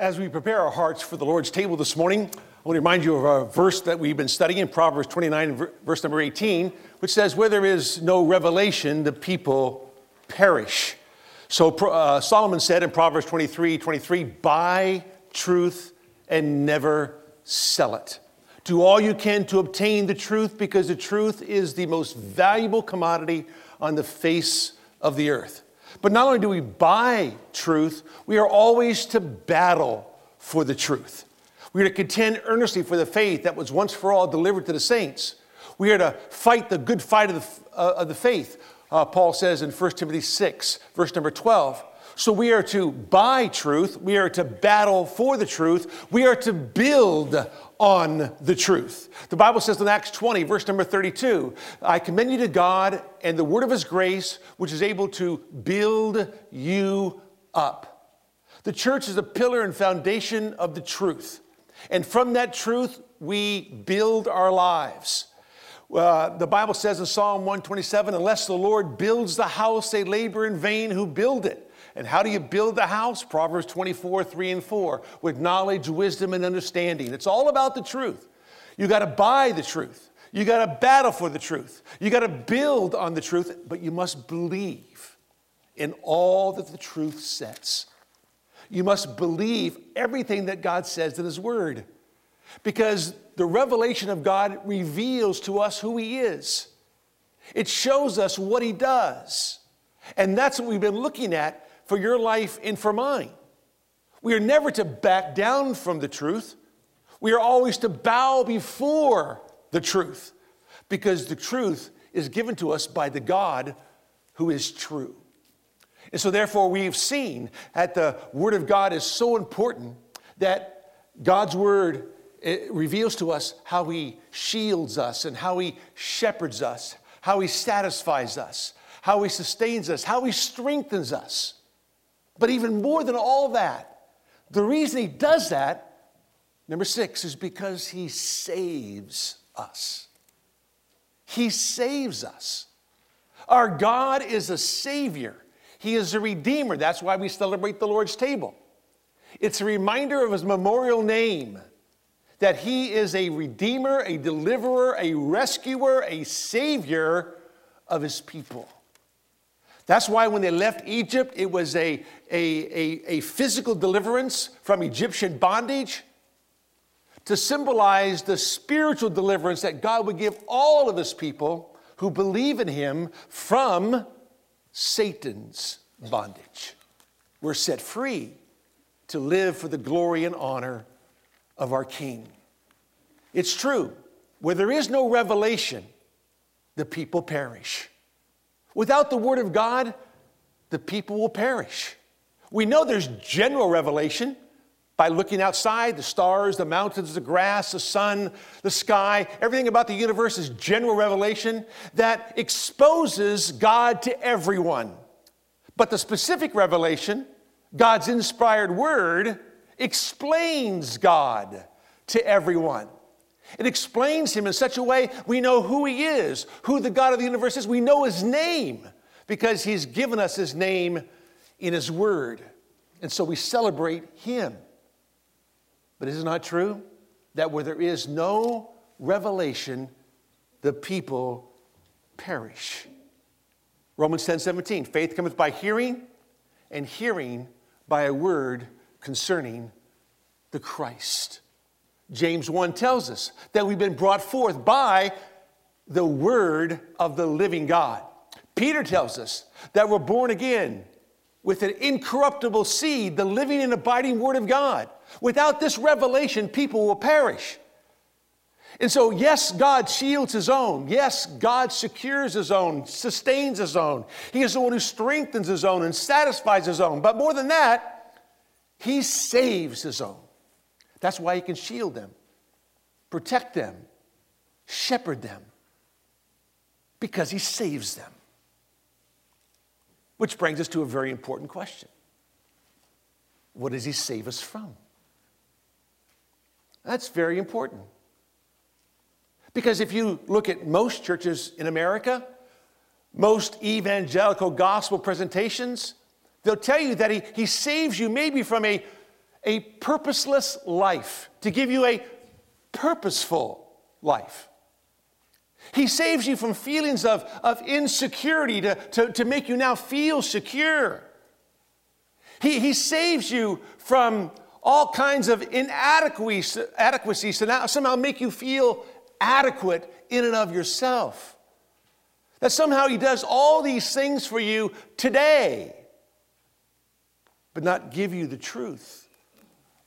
As we prepare our hearts for the Lord's table this morning, I want to remind you of a verse that we've been studying, in Proverbs 29, verse number 18, which says, Where there is no revelation, the people perish. So uh, Solomon said in Proverbs 23, 23, buy truth and never sell it. Do all you can to obtain the truth because the truth is the most valuable commodity on the face of the earth. But not only do we buy truth, we are always to battle for the truth. We are to contend earnestly for the faith that was once for all delivered to the saints. We are to fight the good fight of the, uh, of the faith, uh, Paul says in 1 Timothy 6, verse number 12. So we are to buy truth, we are to battle for the truth, we are to build on the truth. The Bible says in Acts 20, verse number 32, I commend you to God and the word of his grace, which is able to build you up. The church is a pillar and foundation of the truth. And from that truth, we build our lives. Uh, the Bible says in Psalm 127 unless the Lord builds the house, they labor in vain who build it. And how do you build the house? Proverbs 24, 3 and 4, with knowledge, wisdom, and understanding. It's all about the truth. You got to buy the truth. You got to battle for the truth. You got to build on the truth, but you must believe in all that the truth says. You must believe everything that God says in His Word. Because the revelation of God reveals to us who He is, it shows us what He does. And that's what we've been looking at for your life and for mine. We are never to back down from the truth. We are always to bow before the truth because the truth is given to us by the God who is true. And so, therefore, we've seen that the Word of God is so important that God's Word eh, reveals to us how He shields us and how He shepherds us, how He satisfies us, how He sustains us, how He strengthens us. But even more than all that, the reason he does that, number six, is because he saves us. He saves us. Our God is a Savior, He is a Redeemer. That's why we celebrate the Lord's table. It's a reminder of His memorial name that He is a Redeemer, a Deliverer, a Rescuer, a Savior of His people. That's why when they left Egypt, it was a, a, a, a physical deliverance from Egyptian bondage to symbolize the spiritual deliverance that God would give all of his people who believe in him from Satan's bondage. We're set free to live for the glory and honor of our King. It's true, where there is no revelation, the people perish. Without the Word of God, the people will perish. We know there's general revelation by looking outside the stars, the mountains, the grass, the sun, the sky, everything about the universe is general revelation that exposes God to everyone. But the specific revelation, God's inspired word, explains God to everyone. It explains him in such a way we know who he is, who the God of the universe is. We know his name because he's given us his name in his word. And so we celebrate him. But is it not true that where there is no revelation, the people perish? Romans 10 17, faith cometh by hearing, and hearing by a word concerning the Christ. James 1 tells us that we've been brought forth by the word of the living God. Peter tells us that we're born again with an incorruptible seed, the living and abiding word of God. Without this revelation, people will perish. And so, yes, God shields his own. Yes, God secures his own, sustains his own. He is the one who strengthens his own and satisfies his own. But more than that, he saves his own. That's why he can shield them, protect them, shepherd them, because he saves them. Which brings us to a very important question What does he save us from? That's very important. Because if you look at most churches in America, most evangelical gospel presentations, they'll tell you that he, he saves you maybe from a a purposeless life, to give you a purposeful life. He saves you from feelings of, of insecurity to, to, to make you now feel secure. He, he saves you from all kinds of inadequacies to now somehow make you feel adequate in and of yourself. That somehow He does all these things for you today, but not give you the truth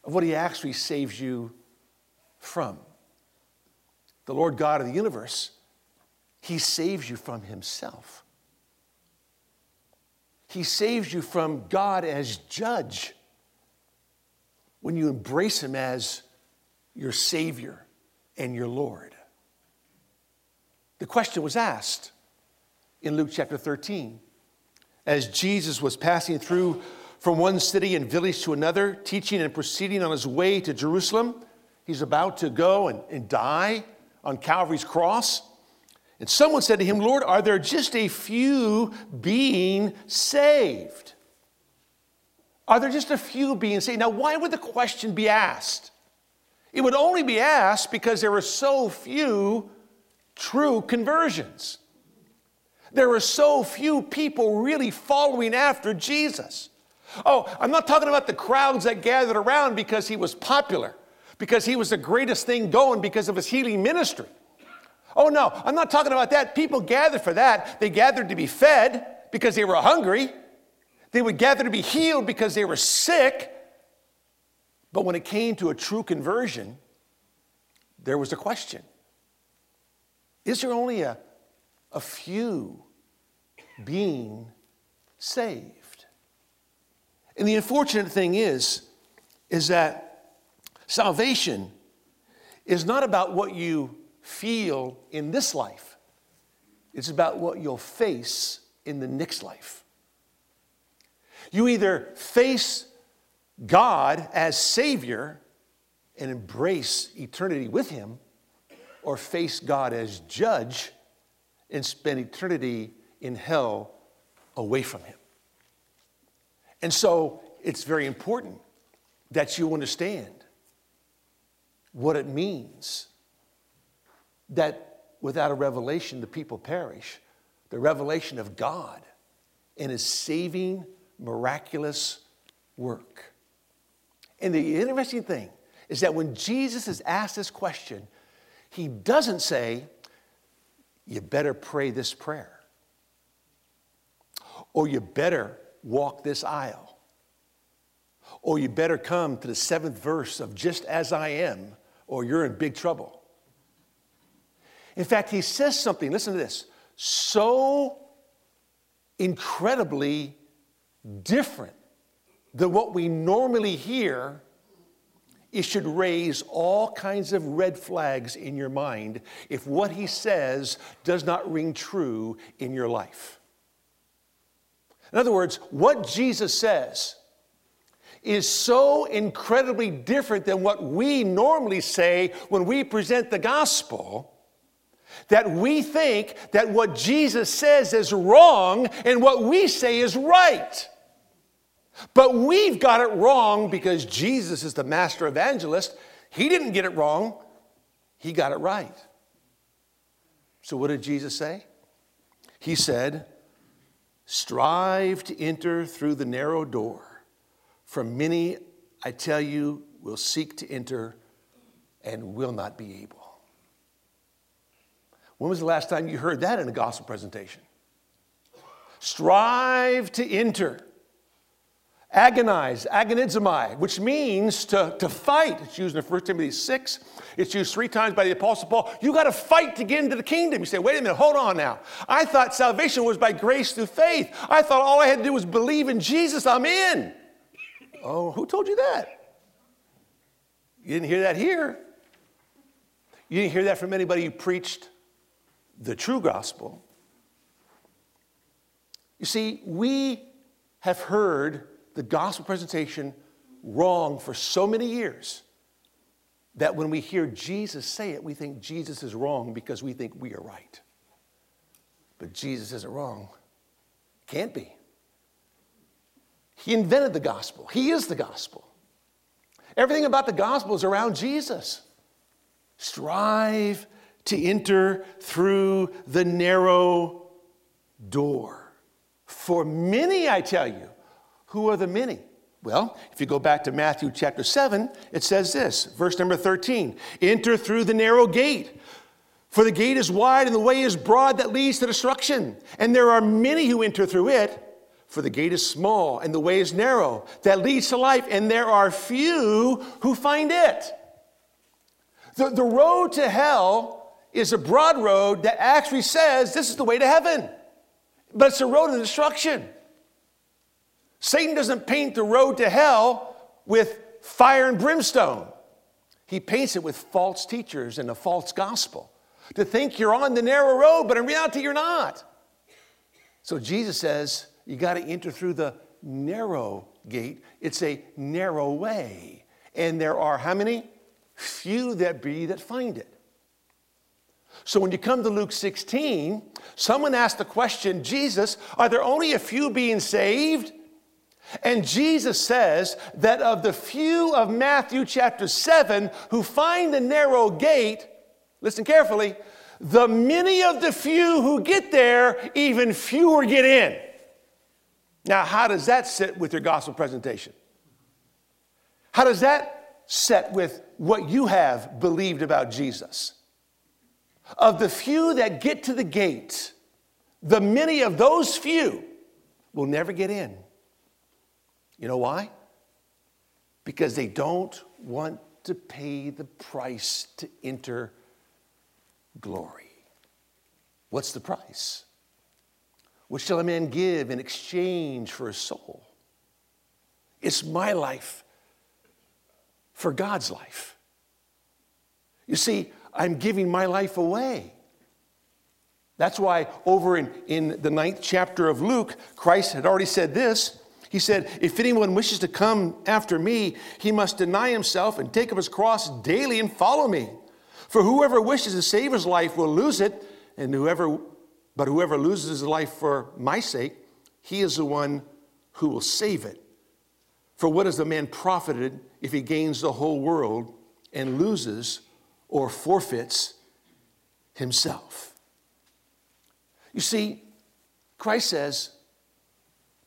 of what He actually saves you from. The Lord God of the universe, He saves you from Himself. He saves you from God as judge when you embrace Him as your Savior and your Lord. The question was asked in Luke chapter 13 as Jesus was passing through from one city and village to another, teaching and proceeding on his way to Jerusalem. He's about to go and, and die on Calvary's cross. And someone said to him, Lord, are there just a few being saved? Are there just a few being saved? Now, why would the question be asked? It would only be asked because there were so few true conversions. There were so few people really following after Jesus. Oh, I'm not talking about the crowds that gathered around because he was popular, because he was the greatest thing going because of his healing ministry. Oh, no, I'm not talking about that. People gathered for that. They gathered to be fed because they were hungry. They would gather to be healed because they were sick. But when it came to a true conversion, there was a question Is there only a, a few being saved? And the unfortunate thing is, is that salvation is not about what you feel in this life. It's about what you'll face in the next life. You either face God as Savior and embrace eternity with Him, or face God as Judge and spend eternity in hell away from Him. And so it's very important that you understand what it means that without a revelation, the people perish. The revelation of God and His saving, miraculous work. And the interesting thing is that when Jesus is asked this question, He doesn't say, You better pray this prayer, or you better walk this aisle, or you better come to the seventh verse of just as I am, or you're in big trouble. In fact, he says something, listen to this, so incredibly different than what we normally hear, it should raise all kinds of red flags in your mind if what he says does not ring true in your life. In other words, what Jesus says is so incredibly different than what we normally say when we present the gospel that we think that what Jesus says is wrong and what we say is right. But we've got it wrong because Jesus is the master evangelist. He didn't get it wrong, he got it right. So, what did Jesus say? He said, Strive to enter through the narrow door, for many, I tell you, will seek to enter and will not be able. When was the last time you heard that in a gospel presentation? Strive to enter. Agonize, agonizomai, which means to, to fight. It's used in 1 Timothy 6. It's used three times by the Apostle Paul. You got to fight to get into the kingdom. You say, wait a minute, hold on now. I thought salvation was by grace through faith. I thought all I had to do was believe in Jesus, I'm in. Oh, who told you that? You didn't hear that here. You didn't hear that from anybody who preached the true gospel. You see, we have heard the gospel presentation wrong for so many years that when we hear Jesus say it, we think Jesus is wrong because we think we are right. But Jesus isn't wrong. Can't be. He invented the gospel, He is the gospel. Everything about the gospel is around Jesus. Strive to enter through the narrow door. For many, I tell you, who are the many? Well, if you go back to Matthew chapter 7, it says this, verse number 13 Enter through the narrow gate. For the gate is wide and the way is broad that leads to destruction. And there are many who enter through it. For the gate is small and the way is narrow that leads to life, and there are few who find it. The, the road to hell is a broad road that actually says this is the way to heaven, but it's a road of destruction. Satan doesn't paint the road to hell with fire and brimstone. He paints it with false teachers and a false gospel to think you're on the narrow road, but in reality, you're not. So Jesus says, you got to enter through the narrow gate. It's a narrow way. And there are how many? Few that be that find it. So when you come to Luke 16, someone asked the question Jesus, are there only a few being saved? And Jesus says that of the few of Matthew chapter 7 who find the narrow gate, listen carefully, the many of the few who get there, even fewer get in. Now, how does that sit with your gospel presentation? How does that set with what you have believed about Jesus? Of the few that get to the gate, the many of those few will never get in. You know why? Because they don't want to pay the price to enter glory. What's the price? What shall a man give in exchange for his soul? It's my life for God's life. You see, I'm giving my life away. That's why, over in, in the ninth chapter of Luke, Christ had already said this. He said, If anyone wishes to come after me, he must deny himself and take up his cross daily and follow me. For whoever wishes to save his life will lose it, and whoever but whoever loses his life for my sake, he is the one who will save it. For what is the man profited if he gains the whole world and loses or forfeits himself? You see, Christ says,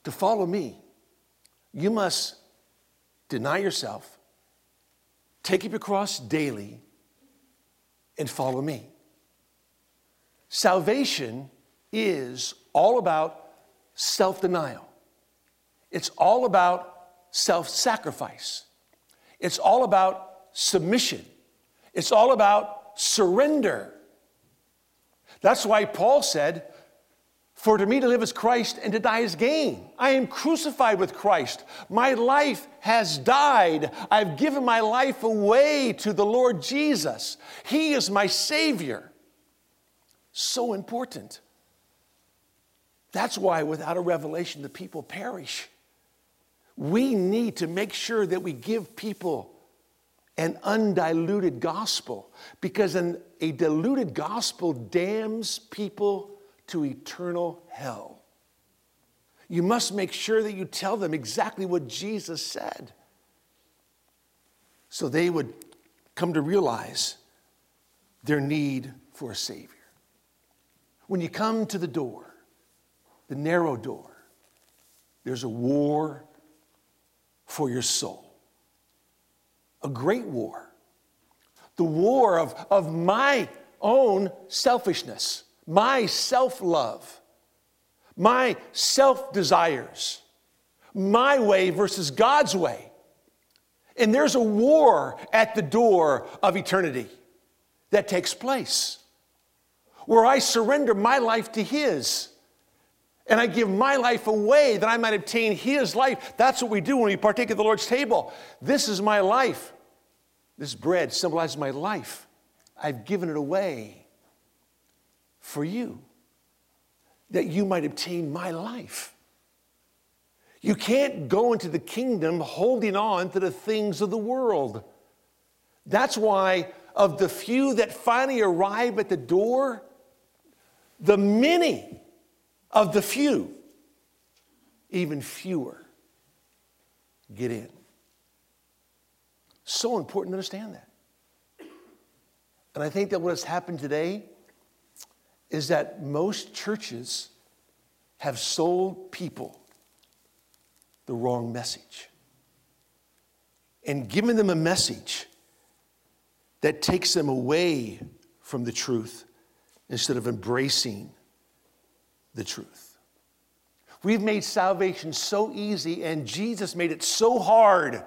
to follow me, you must deny yourself, take up your cross daily, and follow me. Salvation is all about self denial, it's all about self sacrifice, it's all about submission, it's all about surrender. That's why Paul said, For to me to live is Christ and to die is gain. I am crucified with Christ. My life has died. I've given my life away to the Lord Jesus. He is my Savior. So important. That's why without a revelation, the people perish. We need to make sure that we give people an undiluted gospel because an, a diluted gospel damns people to eternal hell. You must make sure that you tell them exactly what Jesus said so they would come to realize their need for a Savior. When you come to the door, the narrow door. There's a war for your soul, a great war. The war of, of my own selfishness, my self love, my self desires, my way versus God's way. And there's a war at the door of eternity that takes place where I surrender my life to His and I give my life away that I might obtain his life. That's what we do when we partake of the Lord's table. This is my life. This bread symbolizes my life. I've given it away for you, that you might obtain my life. You can't go into the kingdom holding on to the things of the world. That's why, of the few that finally arrive at the door, the many of the few, even fewer get in. So important to understand that. And I think that what has happened today is that most churches have sold people the wrong message and given them a message that takes them away from the truth instead of embracing the truth. We've made salvation so easy, and Jesus made it so hard.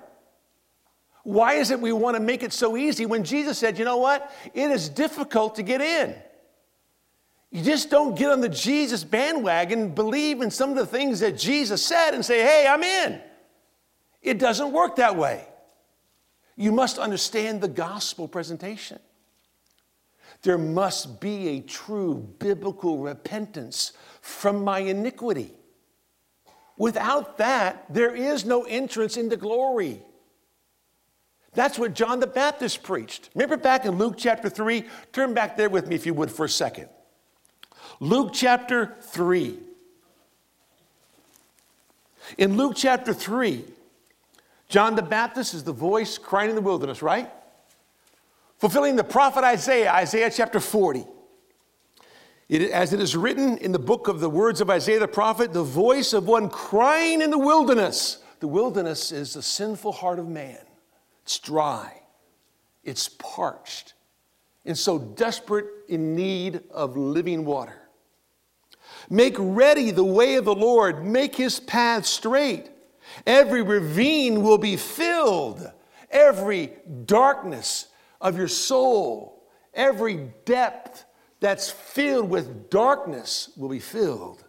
Why is it we want to make it so easy when Jesus said, you know what? It is difficult to get in. You just don't get on the Jesus bandwagon, believe in some of the things that Jesus said, and say, hey, I'm in. It doesn't work that way. You must understand the gospel presentation. There must be a true biblical repentance from my iniquity. Without that, there is no entrance into glory. That's what John the Baptist preached. Remember back in Luke chapter 3? Turn back there with me if you would for a second. Luke chapter 3. In Luke chapter 3, John the Baptist is the voice crying in the wilderness, right? Fulfilling the prophet Isaiah, Isaiah chapter 40. It, as it is written in the book of the words of Isaiah the prophet, the voice of one crying in the wilderness. The wilderness is the sinful heart of man. It's dry, it's parched, and so desperate in need of living water. Make ready the way of the Lord, make his path straight. Every ravine will be filled, every darkness of your soul, every depth that's filled with darkness will be filled.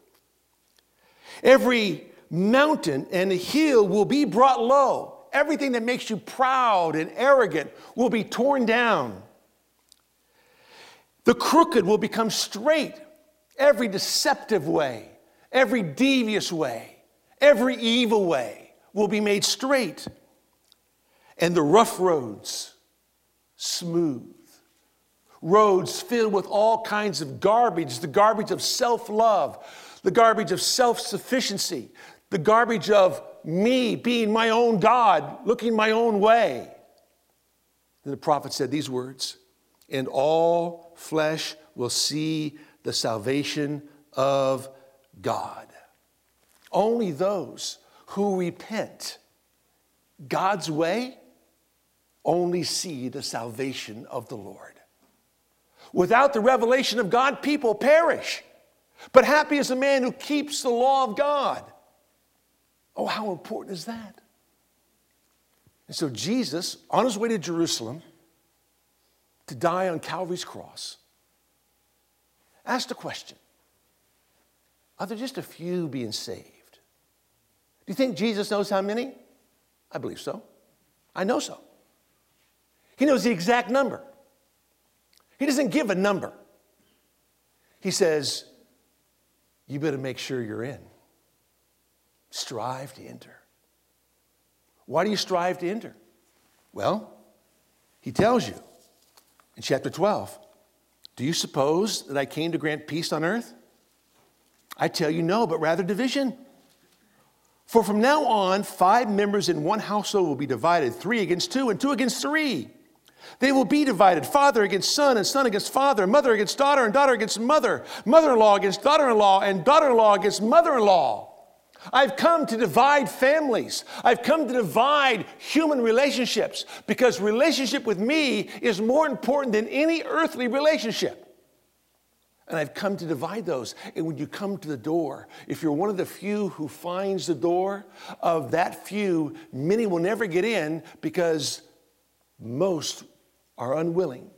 Every mountain and hill will be brought low. Everything that makes you proud and arrogant will be torn down. The crooked will become straight every deceptive way, every devious way, every evil way will be made straight, and the rough roads smooth. Roads filled with all kinds of garbage the garbage of self love, the garbage of self sufficiency, the garbage of me being my own God, looking my own way. Then the prophet said these words, and all flesh will see the salvation of God. Only those who repent God's way only see the salvation of the Lord. Without the revelation of God, people perish. But happy is the man who keeps the law of God. Oh, how important is that? And so, Jesus, on his way to Jerusalem to die on Calvary's cross, asked the question Are there just a few being saved? Do you think Jesus knows how many? I believe so. I know so. He knows the exact number. He doesn't give a number. He says, You better make sure you're in. Strive to enter. Why do you strive to enter? Well, he tells you in chapter 12 do you suppose that I came to grant peace on earth? I tell you no, but rather division. For from now on, five members in one household will be divided three against two, and two against three. They will be divided father against son, and son against father, mother against daughter, and daughter against mother, mother in law against daughter in law, and daughter in law against mother in law. I've come to divide families. I've come to divide human relationships because relationship with me is more important than any earthly relationship. And I've come to divide those. And when you come to the door, if you're one of the few who finds the door, of that few, many will never get in because most are unwilling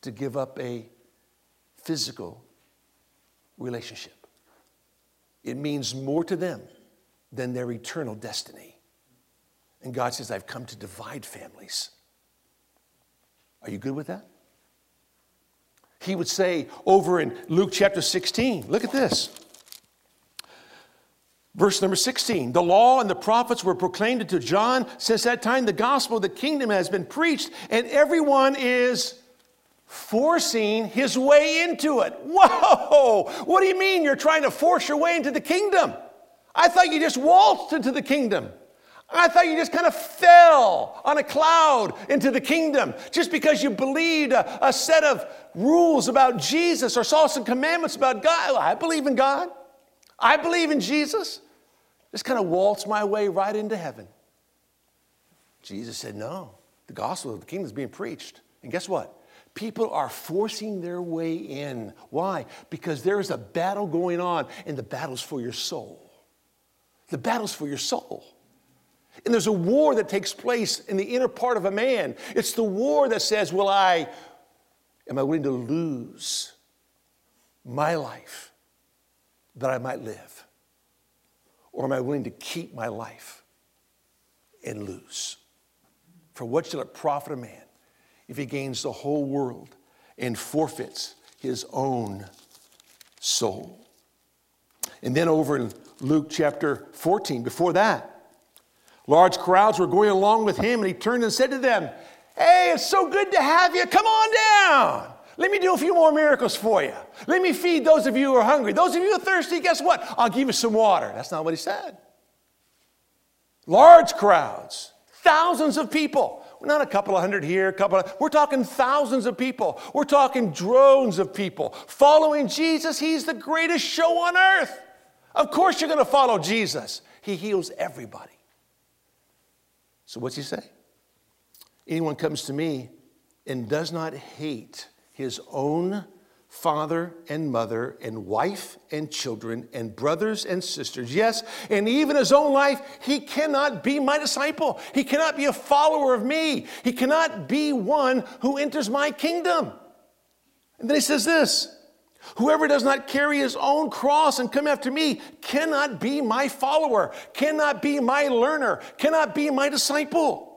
to give up a physical relationship. It means more to them than their eternal destiny. And God says, I've come to divide families. Are you good with that? He would say over in Luke chapter 16, look at this. Verse number 16 The law and the prophets were proclaimed to John. Since that time, the gospel of the kingdom has been preached, and everyone is forcing his way into it. Whoa! What do you mean you're trying to force your way into the kingdom? I thought you just waltzed into the kingdom. I thought you just kind of fell on a cloud into the kingdom just because you believed a, a, set of rules about Jesus or saw some commandments about God. I believe in God. I believe in Jesus. Just kind of waltz my way right into heaven. Jesus said, No, the gospel of the kingdom is being preached. And guess what? People are forcing their way in. Why? Because there is a battle going on, and the battle's for your soul. The battle's for your soul. And there's a war that takes place in the inner part of a man. It's the war that says, Will I, am I willing to lose my life that I might live? Or am I willing to keep my life and lose? For what shall it profit a man if he gains the whole world and forfeits his own soul? And then over in Luke chapter 14, before that, Large crowds were going along with him, and he turned and said to them, Hey, it's so good to have you. Come on down. Let me do a few more miracles for you. Let me feed those of you who are hungry. Those of you who are thirsty, guess what? I'll give you some water. That's not what he said. Large crowds, thousands of people. Not a couple of hundred here, a couple of, we're talking thousands of people. We're talking drones of people following Jesus. He's the greatest show on earth. Of course, you're going to follow Jesus. He heals everybody. So, what's he say? Anyone comes to me and does not hate his own father and mother and wife and children and brothers and sisters, yes, and even his own life, he cannot be my disciple. He cannot be a follower of me. He cannot be one who enters my kingdom. And then he says this Whoever does not carry his own cross and come after me cannot be my follower, cannot be my learner, cannot be my disciple.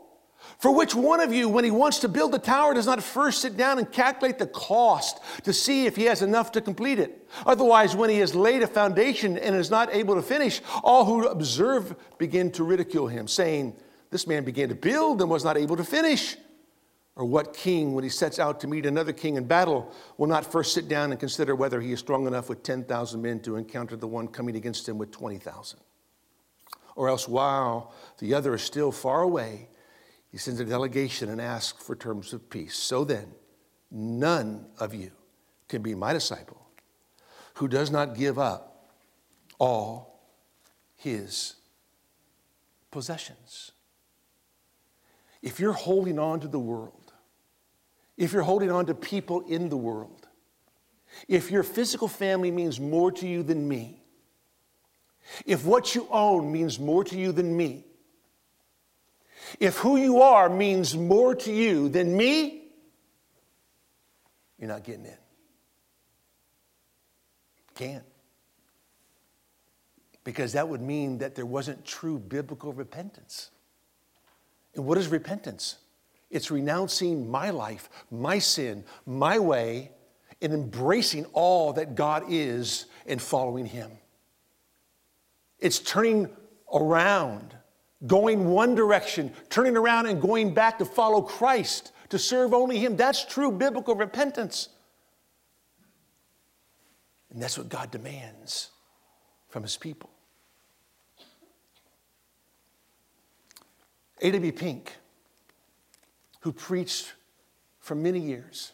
For which one of you, when he wants to build a tower, does not first sit down and calculate the cost to see if he has enough to complete it? Otherwise, when he has laid a foundation and is not able to finish, all who observe begin to ridicule him, saying, This man began to build and was not able to finish. Or what king, when he sets out to meet another king in battle, will not first sit down and consider whether he is strong enough with 10,000 men to encounter the one coming against him with 20,000? Or else, while the other is still far away, he sends a delegation and asks for terms of peace. So then, none of you can be my disciple who does not give up all his possessions. If you're holding on to the world, if you're holding on to people in the world, if your physical family means more to you than me, if what you own means more to you than me, if who you are means more to you than me, you're not getting in. Can't. Because that would mean that there wasn't true biblical repentance. And what is repentance? It's renouncing my life, my sin, my way, and embracing all that God is and following Him. It's turning around, going one direction, turning around and going back to follow Christ, to serve only Him. That's true biblical repentance. And that's what God demands from His people. A.W. Pink who preached for many years.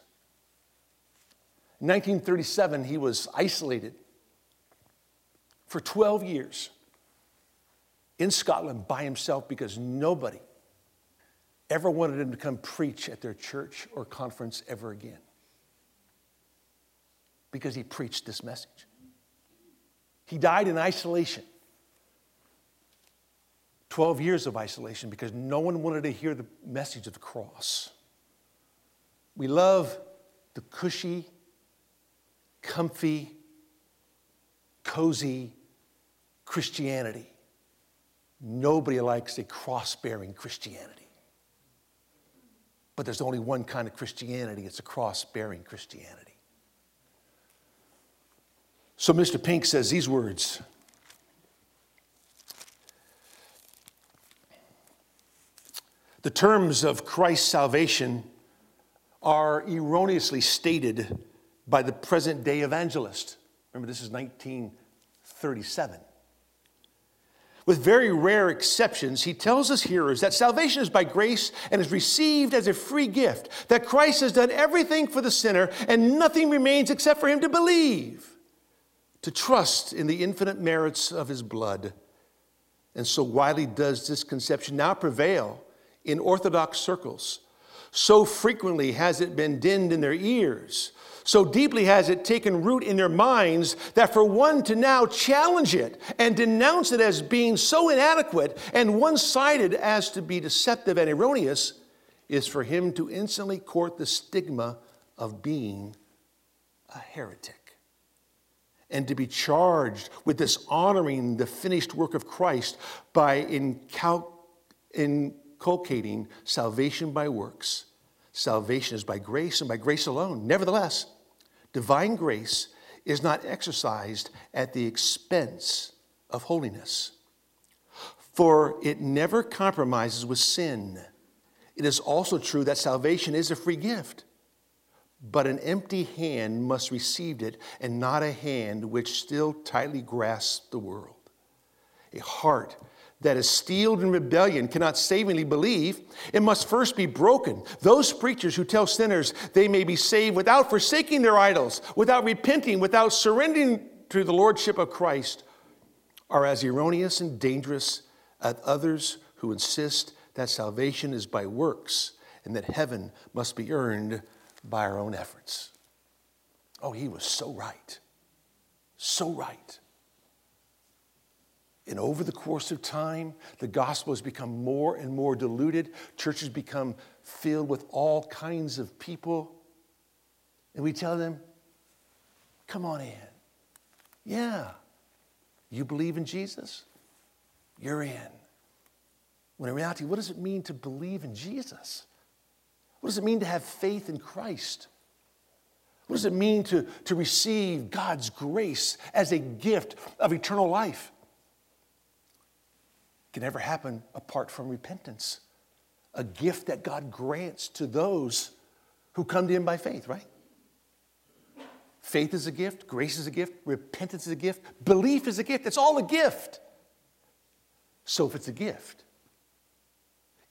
In 1937, he was isolated for 12 years in Scotland by himself because nobody ever wanted him to come preach at their church or conference ever again. Because he preached this message. He died in isolation. 12 years of isolation because no one wanted to hear the message of the cross. We love the cushy, comfy, cozy Christianity. Nobody likes a cross bearing Christianity. But there's only one kind of Christianity it's a cross bearing Christianity. So Mr. Pink says these words The terms of Christ's salvation are erroneously stated by the present day evangelist. Remember, this is 1937. With very rare exceptions, he tells his hearers that salvation is by grace and is received as a free gift, that Christ has done everything for the sinner and nothing remains except for him to believe, to trust in the infinite merits of his blood. And so widely does this conception now prevail in Orthodox circles. So frequently has it been dinned in their ears so deeply has it taken root in their minds that for one to now challenge it and denounce it as being so inadequate and one sided as to be deceptive and erroneous is for him to instantly court the stigma of being a heretic and to be charged with dishonoring the finished work of Christ by inculcating salvation by works Salvation is by grace and by grace alone. Nevertheless, divine grace is not exercised at the expense of holiness, for it never compromises with sin. It is also true that salvation is a free gift, but an empty hand must receive it, and not a hand which still tightly grasps the world. A heart that is steeled in rebellion cannot savingly believe, it must first be broken. Those preachers who tell sinners they may be saved without forsaking their idols, without repenting, without surrendering to the lordship of Christ, are as erroneous and dangerous as others who insist that salvation is by works and that heaven must be earned by our own efforts. Oh, he was so right. So right. And over the course of time, the gospel has become more and more diluted. Churches become filled with all kinds of people. And we tell them, come on in. Yeah. You believe in Jesus? You're in. When in reality, what does it mean to believe in Jesus? What does it mean to have faith in Christ? What does it mean to, to receive God's grace as a gift of eternal life? Can never happen apart from repentance, a gift that God grants to those who come to Him by faith, right? Faith is a gift, grace is a gift, repentance is a gift, belief is a gift. It's all a gift. So if it's a gift,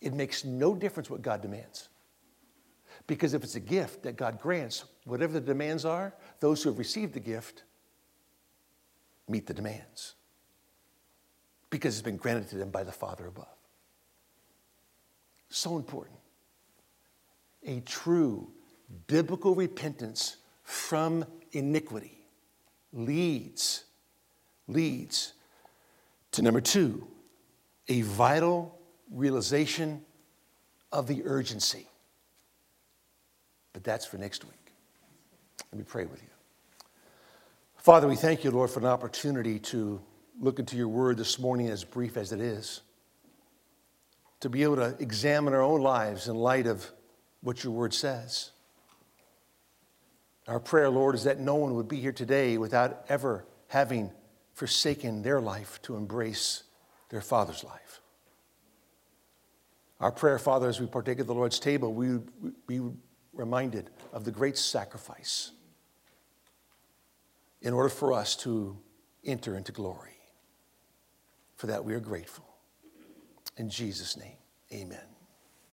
it makes no difference what God demands. Because if it's a gift that God grants, whatever the demands are, those who have received the gift meet the demands because it's been granted to them by the Father above. So important. A true biblical repentance from iniquity leads leads to number 2 a vital realization of the urgency but that's for next week let me pray with you father we thank you lord for an opportunity to look into your word this morning, as brief as it is, to be able to examine our own lives in light of what your word says. Our prayer, Lord, is that no one would be here today without ever having forsaken their life to embrace their Father's life. Our prayer, Father, as we partake of the Lord's table, we would be reminded of the great sacrifice in order for us to enter into glory. For that we are grateful. In Jesus' name, amen.